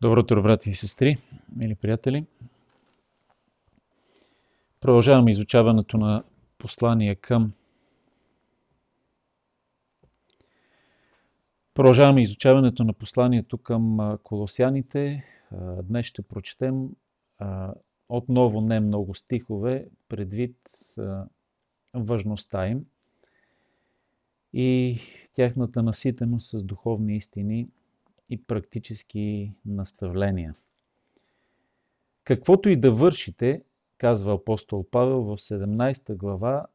Добро утро, брати и сестри, мили приятели. Продължаваме изучаването на послание към Продължаваме изучаването на посланието към колосяните. Днес ще прочетем отново не много стихове, предвид важността им и тяхната наситеност с духовни истини и практически наставления. Каквото и да вършите, казва апостол Павел в 17 глава,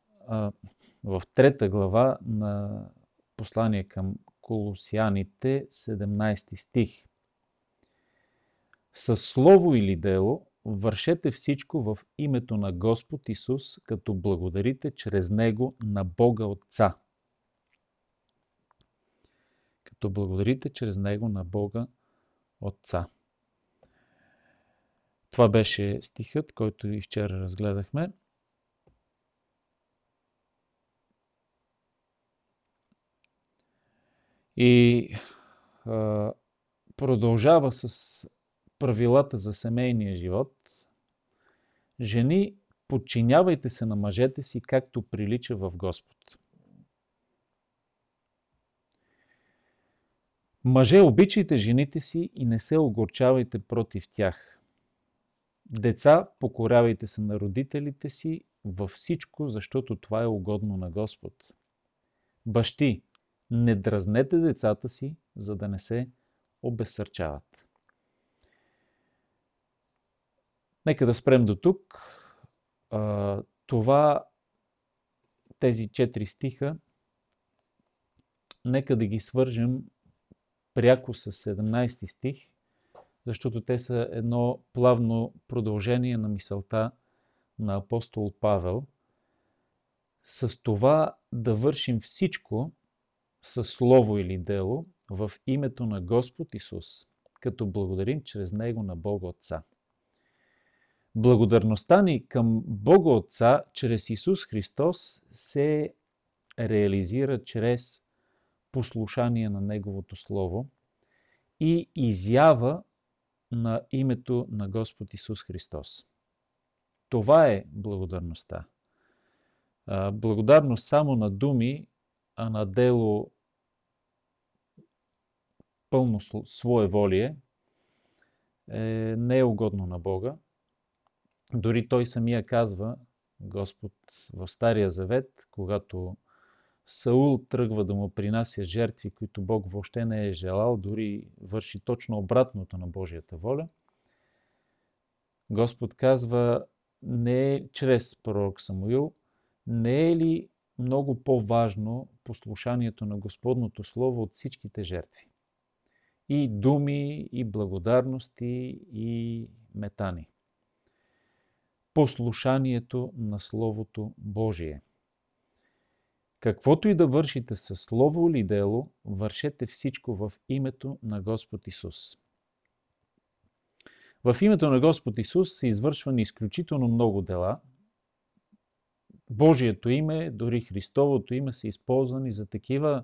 в 3 глава на послание към Колосяните, 17 стих. Със слово или дело вършете всичко в името на Господ Исус, като благодарите чрез Него на Бога Отца – като благодарите чрез него на Бога Отца. Това беше стихът, който и вчера разгледахме. И а, продължава с правилата за семейния живот. Жени, подчинявайте се на мъжете си, както прилича в Господ. Мъже, обичайте жените си и не се огорчавайте против тях. Деца, покорявайте се на родителите си във всичко, защото това е угодно на Господ. Бащи, не дразнете децата си, за да не се обесърчават. Нека да спрем до тук. Това, тези четири стиха, нека да ги свържем пряко с 17 стих, защото те са едно плавно продължение на мисълта на апостол Павел. С това да вършим всичко със слово или дело в името на Господ Исус, като благодарим чрез Него на Бога Отца. Благодарността ни към Бога Отца чрез Исус Христос се реализира чрез послушание на Неговото Слово и изява на името на Господ Исус Христос. Това е благодарността. Благодарност само на думи, а на дело пълно своеволие е, не е угодно на Бога. Дори Той самия казва, Господ в Стария Завет, когато Саул тръгва да му принася жертви, които Бог въобще не е желал, дори върши точно обратното на Божията воля. Господ казва, не е чрез пророк Самуил, не е ли много по-важно послушанието на Господното Слово от всичките жертви? И думи, и благодарности, и метани. Послушанието на Словото Божие – Каквото и да вършите със слово или дело, вършете всичко в името на Господ Исус. В името на Господ Исус са извършвани изключително много дела. Божието име, дори Христовото име са използвани за такива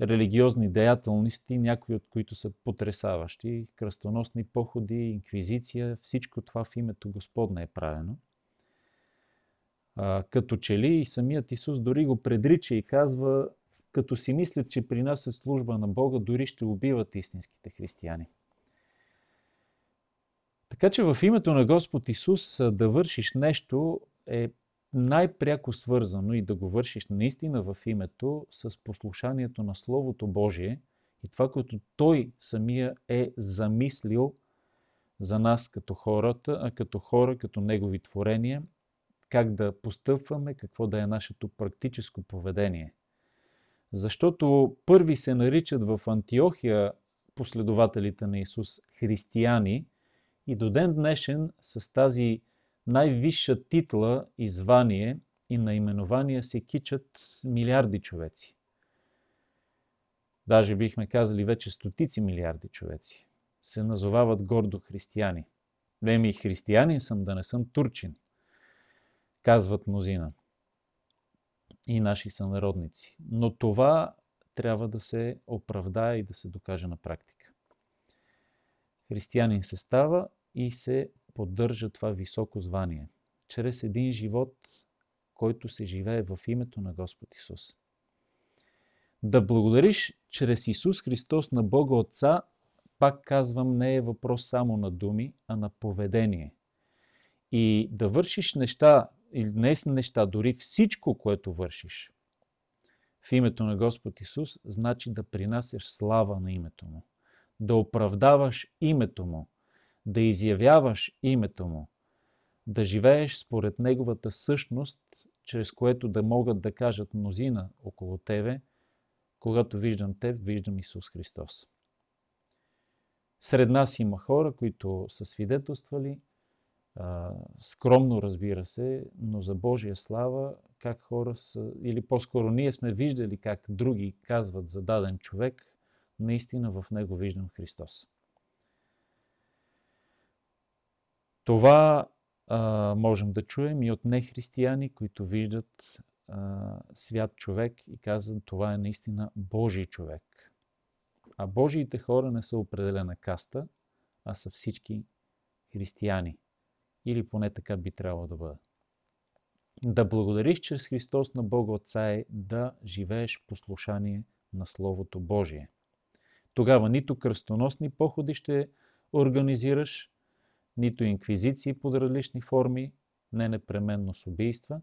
религиозни деятелности, някои от които са потрясаващи. Кръстоносни походи, инквизиция, всичко това в името Господне е правено като че ли и самият Исус дори го предрича и казва, като си мислят, че при нас е служба на Бога, дори ще убиват истинските християни. Така че в името на Господ Исус да вършиш нещо е най-пряко свързано и да го вършиш наистина в името с послушанието на Словото Божие и това, което Той самия е замислил за нас като хората, а като хора, като Негови творения – как да постъпваме, какво да е нашето практическо поведение. Защото първи се наричат в Антиохия последователите на Исус християни и до ден днешен с тази най-висша титла и звание и наименования се кичат милиарди човеци. Даже бихме казали вече стотици милиарди човеци. Се назовават гордо християни. Веми християнин съм, да не съм турчин – казват мнозина и наши сънародници. Но това трябва да се оправдае и да се докаже на практика. християнин се става и се поддържа това високо звание. Чрез един живот, който се живее в името на Господ Исус. Да благодариш чрез Исус Христос на Бога Отца, пак казвам, не е въпрос само на думи, а на поведение. И да вършиш неща, или не неща, дори всичко, което вършиш в името на Господ Исус, значи да принасяш слава на името Му, да оправдаваш името Му, да изявяваш името Му, да живееш според Неговата същност, чрез което да могат да кажат мнозина около Тебе, когато виждам Теб, виждам Исус Христос. Сред нас има хора, които са свидетелствали, скромно разбира се, но за Божия слава, как хора са, или по-скоро ние сме виждали как други казват за даден човек, наистина в него виждам Христос. Това а, можем да чуем и от нехристияни, които виждат а, свят човек и казват, това е наистина Божий човек. А Божиите хора не са определена каста, а са всички християни. Или поне така би трябвало да бъде. Да благодариш чрез Христос на Бога Отца е да живееш послушание на Словото Божие. Тогава нито кръстоносни походи ще организираш, нито инквизиции под различни форми, не непременно с убийства,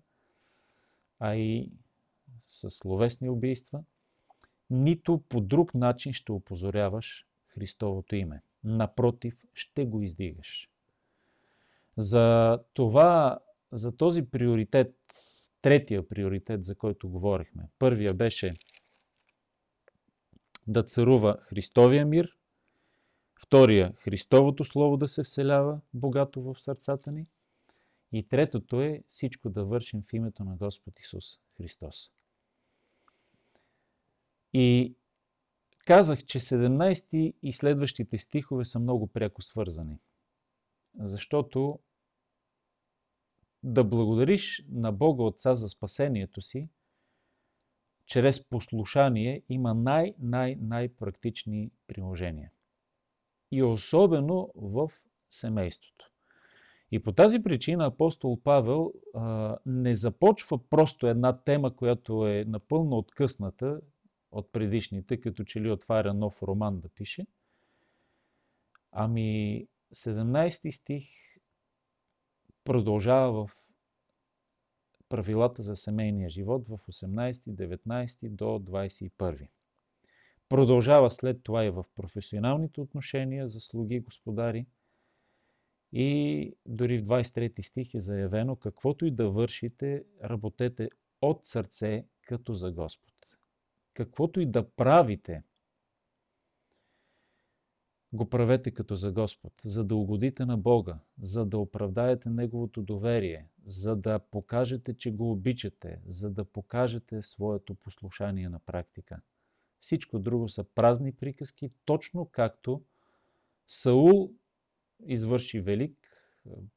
а и с словесни убийства, нито по друг начин ще опозоряваш Христовото име. Напротив, ще го издигаш. За това, за този приоритет, третия приоритет, за който говорихме, първия беше да царува Христовия мир, втория Христовото Слово да се вселява богато в сърцата ни. И третото е всичко да вършим в името на Господ Исус Христос. И казах, че 17 и следващите стихове са много пряко свързани – защото да благодариш на Бога Отца за спасението си, чрез послушание има най-най-най-практични приложения. И особено в семейството. И по тази причина апостол Павел а, не започва просто една тема, която е напълно откъсната от предишните, като че ли отваря нов роман да пише, ами 17 стих продължава в правилата за семейния живот в 18, 19 до 21. Продължава след това и в професионалните отношения за слуги господари. И дори в 23 стих е заявено, каквото и да вършите, работете от сърце като за Господ. Каквото и да правите – го правете като за Господ, за да угодите на Бога, за да оправдаете Неговото доверие, за да покажете, че го обичате, за да покажете своето послушание на практика. Всичко друго са празни приказки, точно както Саул извърши велик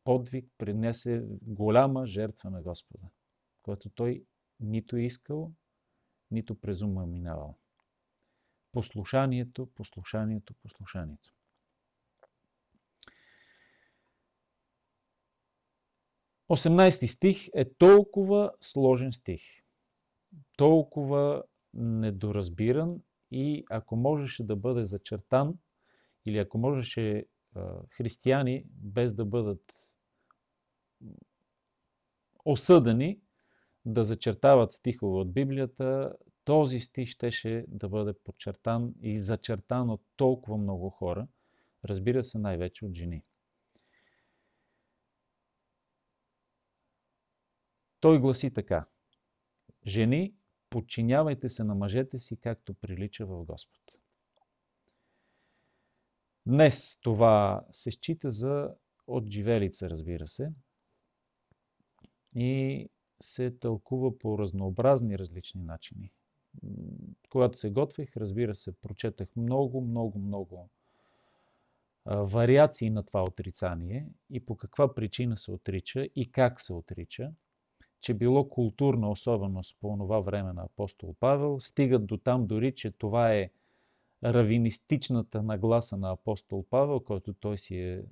подвиг, принесе голяма жертва на Господа, който той нито искал, нито през ума минавал. Послушанието, послушанието, послушанието. Осемнайсти стих е толкова сложен стих, толкова недоразбиран и ако можеше да бъде зачертан или ако можеше християни без да бъдат осъдени да зачертават стихове от Библията, този стих щеше да бъде подчертан и зачертан от толкова много хора, разбира се най-вече от жени. Той гласи така. Жени, подчинявайте се на мъжете си, както прилича в Господ. Днес това се счита за отживелица, разбира се, и се тълкува по разнообразни различни начини когато се готвих, разбира се, прочетах много, много, много вариации на това отрицание и по каква причина се отрича и как се отрича, че било културна особеност по това време на апостол Павел, стигат до там дори, че това е равинистичната нагласа на апостол Павел, който той си е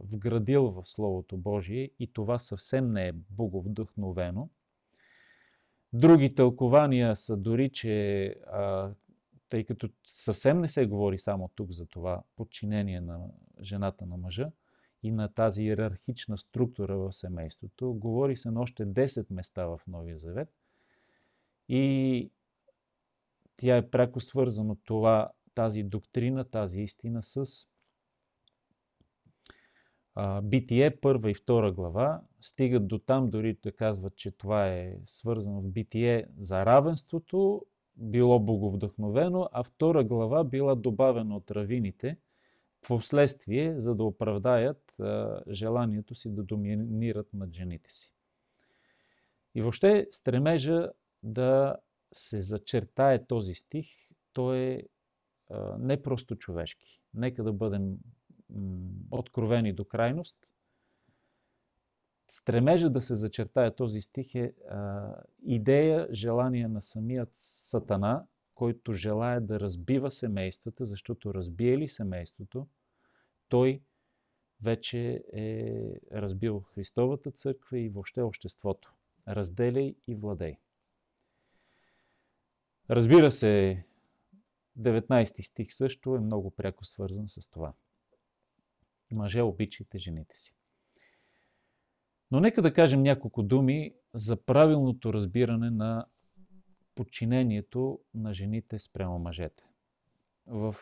вградил в Словото Божие и това съвсем не е боговдъхновено. Други тълкования са дори, че а, тъй като съвсем не се говори само тук за това подчинение на жената на мъжа и на тази иерархична структура в семейството, говори се на още 10 места в Новия Завет и тя е пряко свързана това, тази доктрина, тази истина с Битие, първа и втора глава, стигат до там дори да казват, че това е свързано в Битие за равенството, било боговдъхновено, а втора глава била добавена от равините в последствие, за да оправдаят а, желанието си да доминират над жените си. И въобще стремежа да се зачертае този стих, той е а, не просто човешки. Нека да бъдем откровени до крайност. Стремежа да се зачертае този стих е а, идея, желание на самият Сатана, който желая да разбива семействата, защото разбие ли семейството, той вече е разбил Христовата църква и въобще обществото. Разделяй и владей. Разбира се, 19 стих също е много пряко свързан с това. Мъже, обичайте жените си. Но нека да кажем няколко думи за правилното разбиране на подчинението на жените спрямо мъжете. В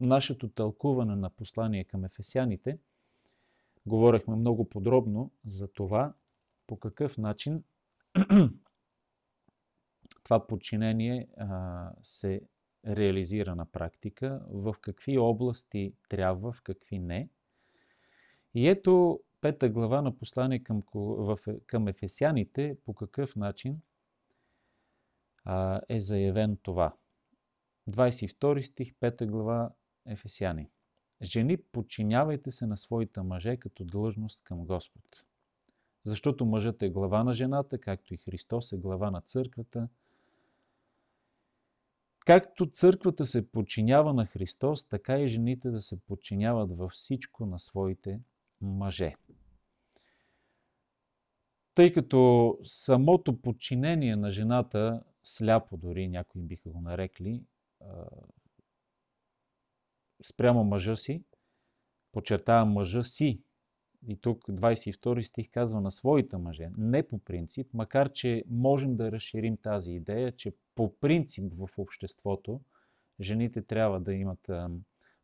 нашето тълкуване на послание към ефесяните говорихме много подробно за това по какъв начин това подчинение а, се реализира на практика, в какви области трябва, в какви не. И ето пета глава на послание към, към ефесяните по какъв начин а, е заявен това. 22 стих, 5 глава Ефесяни. Жени, подчинявайте се на своите мъже като длъжност към Господ. Защото мъжът е глава на жената, както и Христос е глава на църквата – Както църквата се подчинява на Христос, така и жените да се подчиняват във всичко на своите мъже. Тъй като самото подчинение на жената, сляпо дори някои биха го нарекли, спрямо мъжа си, подчертавам мъжа си, и тук 22 стих казва на своите мъже, не по принцип, макар че можем да разширим тази идея, че по принцип в обществото жените трябва да имат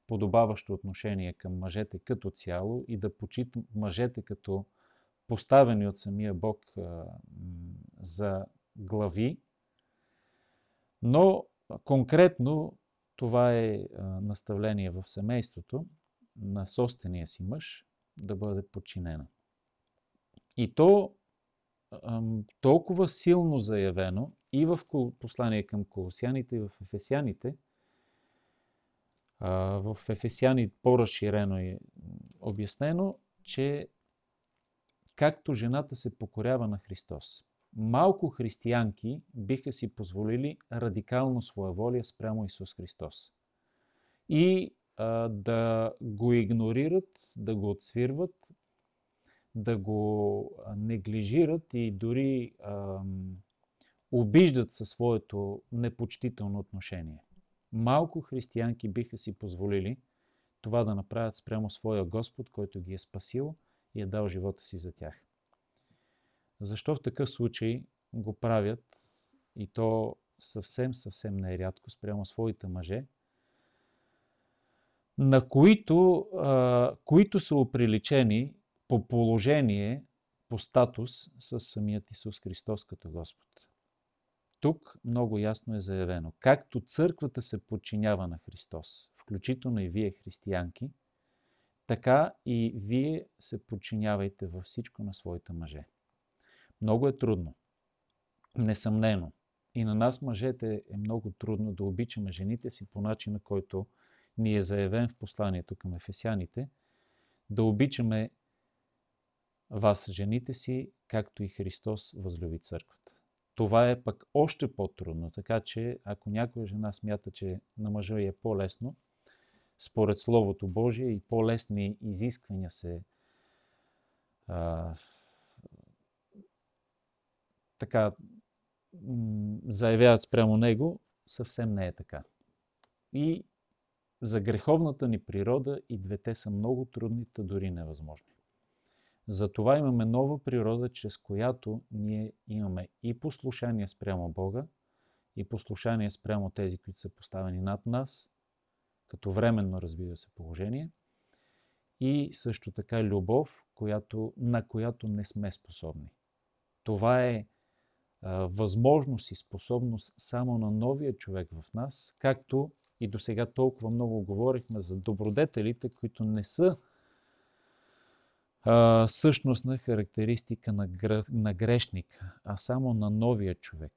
подобаващо отношение към мъжете като цяло и да почитат мъжете като поставени от самия Бог за глави. Но конкретно това е наставление в семейството на собствения си мъж да бъде подчинена. И то толкова силно заявено и в послание към колосяните, и в ефесяните. В ефесяни по-разширено е обяснено, че както жената се покорява на Христос, малко християнки биха си позволили радикално своеволие спрямо Исус Христос. И а, да го игнорират, да го отсвирват, да го неглижират и дори а, обиждат със своето непочтително отношение. Малко християнки биха си позволили това да направят спрямо своя Господ, който ги е спасил и е дал живота си за тях. Защо в такъв случай го правят и то съвсем, съвсем нерядко спрямо своите мъже, на които, а, които са оприличени по положение, по статус с самият Исус Христос като Господ. Тук много ясно е заявено, както църквата се подчинява на Христос, включително и вие християнки, така и вие се подчинявайте във всичко на своите мъже. Много е трудно. Несъмнено. И на нас, мъжете, е много трудно да обичаме жените си по начина, който ни е заявен в посланието към ефесяните, да обичаме вас, жените си, както и Христос възлюби църквата. това е пък още по-трудно. Така че, ако някоя жена смята, че на мъжа е по-лесно, според Словото Божие и по-лесни изисквания се а, така заявяват спрямо него, съвсем не е така. И за греховната ни природа и двете са много трудните, дори невъзможни. Затова имаме нова природа, чрез която ние имаме и послушание спрямо Бога, и послушание спрямо тези, които са поставени над нас, като временно, разбира се, положение, и също така любов, която, на която не сме способни. Това е а, възможност и способност само на новия човек в нас, както и до сега толкова много говорихме за добродетелите, които не са а, същностна характеристика на, на грешника, а само на новия човек.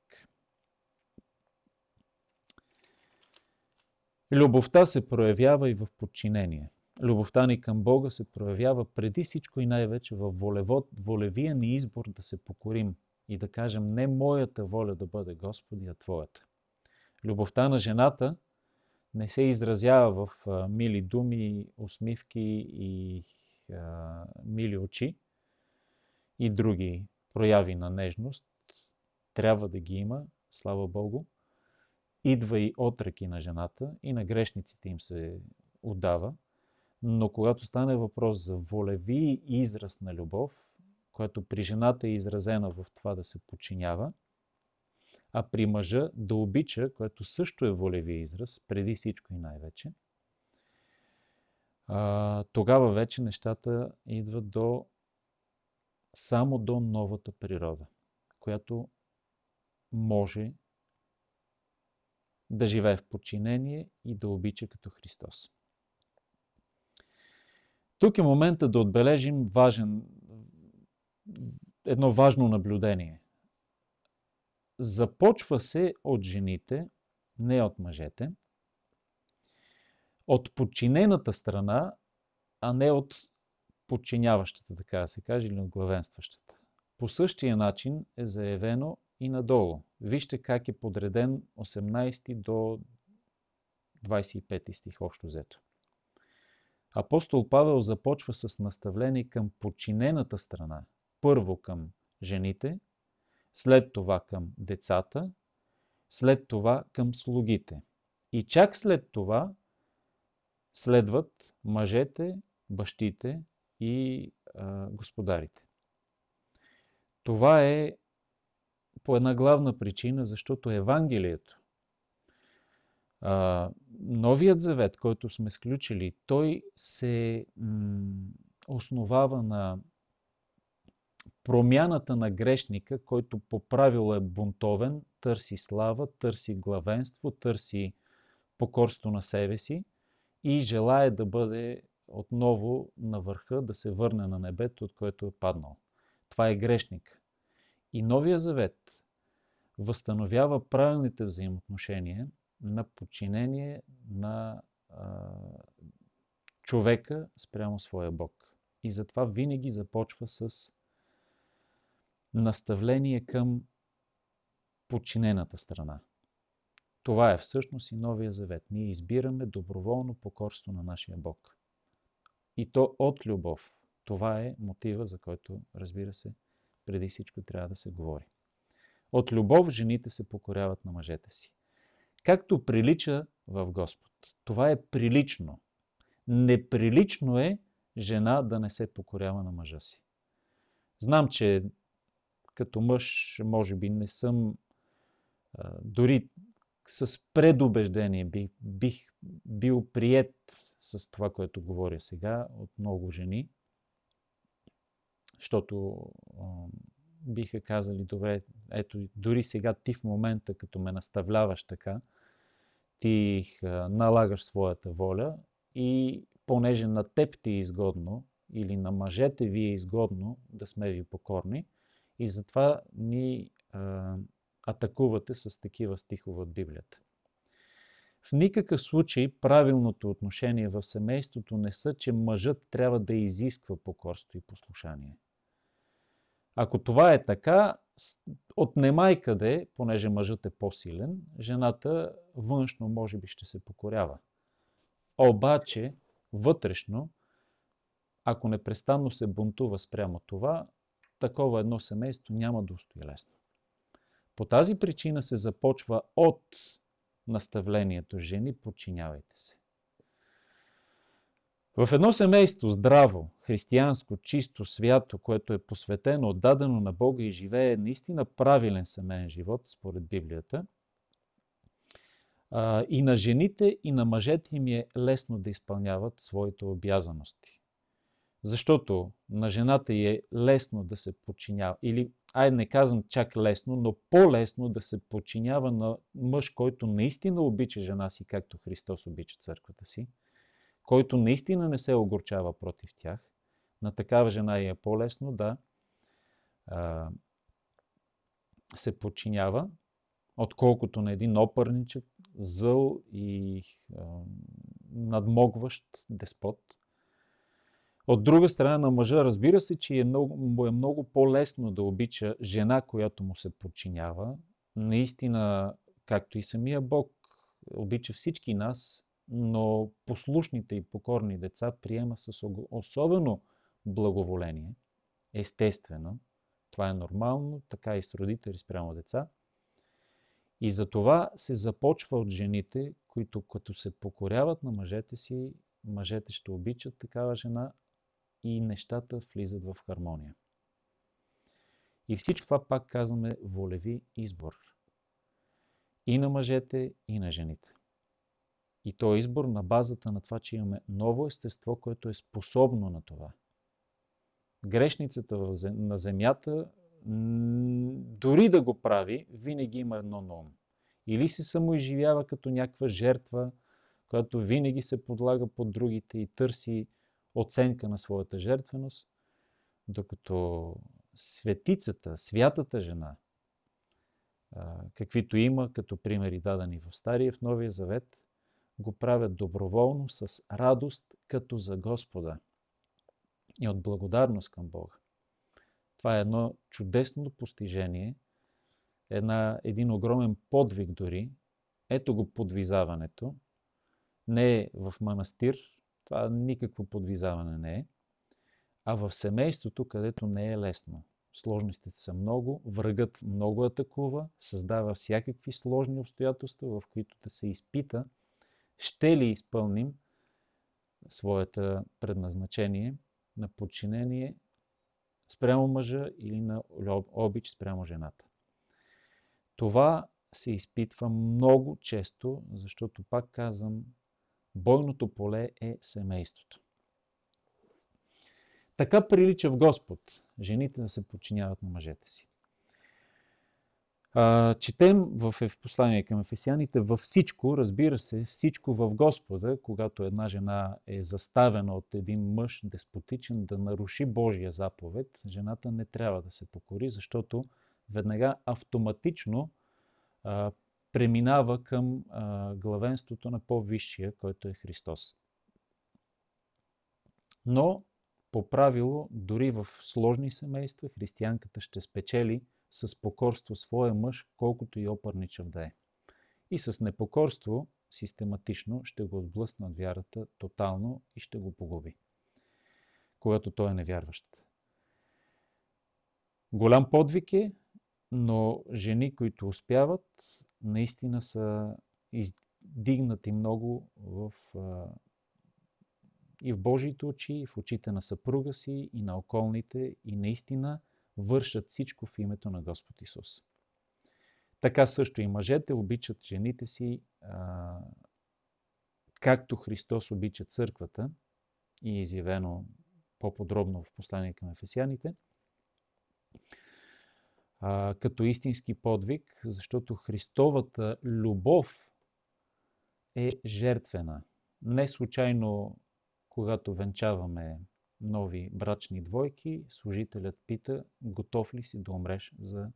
Любовта се проявява и в подчинение. Любовта ни към Бога се проявява преди всичко и най-вече в волевод, волевия ни избор да се покорим и да кажем не моята воля да бъде Господи, а Твоята. Любовта на жената не се изразява в а, мили думи, усмивки и а, мили очи и други прояви на нежност. Трябва да ги има, слава Богу. Идва и отръки на жената и на грешниците им се отдава. Но когато стане въпрос за волеви израз на любов, която при жената е изразена в това да се подчинява, а при мъжа да обича, което също е волеви израз, преди всичко и най-вече, тогава вече нещата идват до само до новата природа, която може да живее в подчинение и да обича като Христос. Тук е момента да отбележим важен, едно важно наблюдение. Започва се от жените, не от мъжете, от подчинената страна, а не от подчиняващата, така да се каже, или от главенстващата. По същия начин е заявено и надолу. Вижте как е подреден 18 до 25 стих общо взето. Апостол Павел започва с наставление към подчинената страна. Първо към жените, след това към децата, след това към слугите. И чак след това следват мъжете, бащите и а, господарите. Това е по една главна причина, защото Евангелието, а, новият завет, който сме сключили, той се м- основава на промяната на грешника, който по правило е бунтовен, търси слава, търси главенство, търси покорство на себе си и желая да бъде отново на върха, да се върне на небето, от което е паднал. Това е грешник. И Новия Завет възстановява правилните взаимоотношения на подчинение на а, човека спрямо своя Бог. И затова винаги започва с наставление към подчинената страна. Това е всъщност и Новия Завет. Ние избираме доброволно покорство на нашия Бог. И то от любов. Това е мотива, за който, разбира се, преди всичко трябва да се говори. От любов жените се покоряват на мъжете си. Както прилича в Господ. Това е прилично. Неприлично е жена да не се покорява на мъжа си. Знам, че като мъж, може би не съм дори с предубеждение бих, бих бил прият с това, което говоря сега от много жени, защото биха казали, добре, ето, дори сега ти в момента, като ме наставляваш така, ти налагаш своята воля и понеже на теб ти е изгодно или на мъжете ви е изгодно да сме ви покорни и затова ни а, атакувате с такива стихове от Библията. В никакъв случай правилното отношение в семейството не са, че мъжът трябва да изисква покорство и послушание. Ако това е така, от немай къде, понеже мъжът е по-силен, жената външно може би ще се покорява. Обаче, вътрешно, ако непрестанно се бунтува спрямо това, такова едно семейство няма да устои лесно. По тази причина се започва от наставлението жени, подчинявайте се. В едно семейство здраво, християнско, чисто, свято, което е посветено, отдадено на Бога и живее наистина правилен семейен живот, според Библията, и на жените, и на мъжете им е лесно да изпълняват своите обязаности. Защото на жената е лесно да се подчинява, или, ай не казвам чак лесно, но по-лесно да се подчинява на мъж, който наистина обича жена си, както Христос обича църквата си, който наистина не се огорчава против тях. На такава жена е по-лесно да а, се подчинява, отколкото на един опърничък, зъл и а, надмогващ деспот – от друга страна на мъжа, разбира се, че е много, му е много по-лесно да обича жена, която му се подчинява. Наистина, както и самия Бог обича всички нас, но послушните и покорни деца приема с особено благоволение. Естествено, това е нормално, така и с родители спрямо деца. И за това се започва от жените, които като се покоряват на мъжете си, мъжете ще обичат такава жена, и нещата влизат в хармония. И всичко това пак казваме волеви избор. И на мъжете, и на жените. И то е избор на базата на това, че имаме ново естество, което е способно на това. Грешницата на земята, дори да го прави, винаги има едно ном. Или се самоизживява като някаква жертва, която винаги се подлага под другите и търси оценка на своята жертвеност, докато светицата, святата жена, каквито има като примери дадени в Стария и в Новия Завет, го правят доброволно с радост като за Господа и от благодарност към Бога. Това е едно чудесно постижение, една, един огромен подвиг дори. Ето го подвизаването. Не е в манастир, това никакво подвизаване не е. А в семейството, където не е лесно. Сложностите са много, врагът много атакува, създава всякакви сложни обстоятелства, в които да се изпита, ще ли изпълним своята предназначение на подчинение спрямо мъжа или на обич спрямо жената. Това се изпитва много често, защото, пак казвам, Бойното поле е семейството. Така прилича в Господ жените да се подчиняват на мъжете си. Четем в послание към ефесяните във всичко, разбира се, всичко в Господа, когато една жена е заставена от един мъж деспотичен да наруши Божия заповед, жената не трябва да се покори, защото веднага автоматично а, преминава към главенството на по-висшия, който е Христос. Но, по правило, дори в сложни семейства, християнката ще спечели с покорство своя мъж, колкото и опърничав да е. И с непокорство, систематично, ще го отблъсна от вярата тотално и ще го погуби, когато той е невярващ. Голям подвиг е, но жени, които успяват, наистина са издигнати много в, и в Божиите очи, и в очите на съпруга си, и на околните, и наистина вършат всичко в името на Господ Исус. Така също и мъжете обичат жените си, както Христос обича църквата и е изявено по-подробно в послание към ефесяните – а, като истински подвиг, защото Христовата любов е жертвена. Не случайно, когато венчаваме нови брачни двойки, служителят пита, готов ли си да умреш за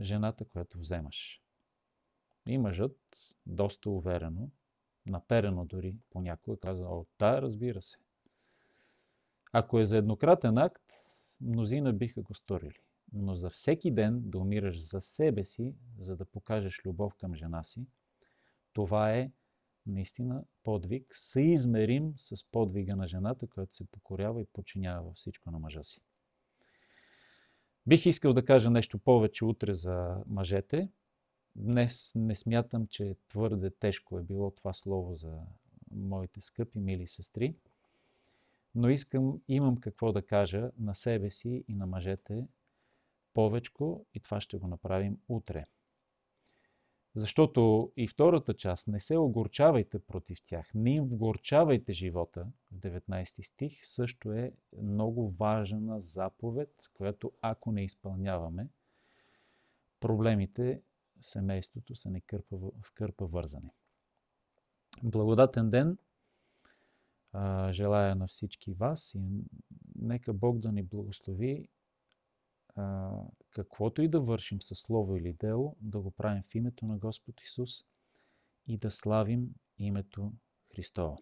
жената, която вземаш. И мъжът, доста уверено, наперено дори понякога, каза, о, да, разбира се. Ако е за еднократен акт, мнозина биха го сторили. но за всеки ден да умираш за себе си, за да покажеш любов към жена си, това е наистина подвиг, съизмерим с подвига на жената, която се покорява и подчинява всичко на мъжа си. Бих искал да кажа нещо повече утре за мъжете. Днес не смятам, че твърде тежко е било това слово за моите скъпи, мили сестри, но искам, имам какво да кажа на себе си и на мъжете повечко и това ще го направим утре. Защото и втората част, не се огорчавайте против тях, не им вгорчавайте живота, в 19 стих, също е много важна заповед, която ако не изпълняваме, проблемите в семейството са не кърпа, в кърпа вързани. Благодатен ден желая на всички вас и нека Бог да ни благослови каквото и да вършим със слово или дело, да го правим в името на Господ Исус и да славим името Христово.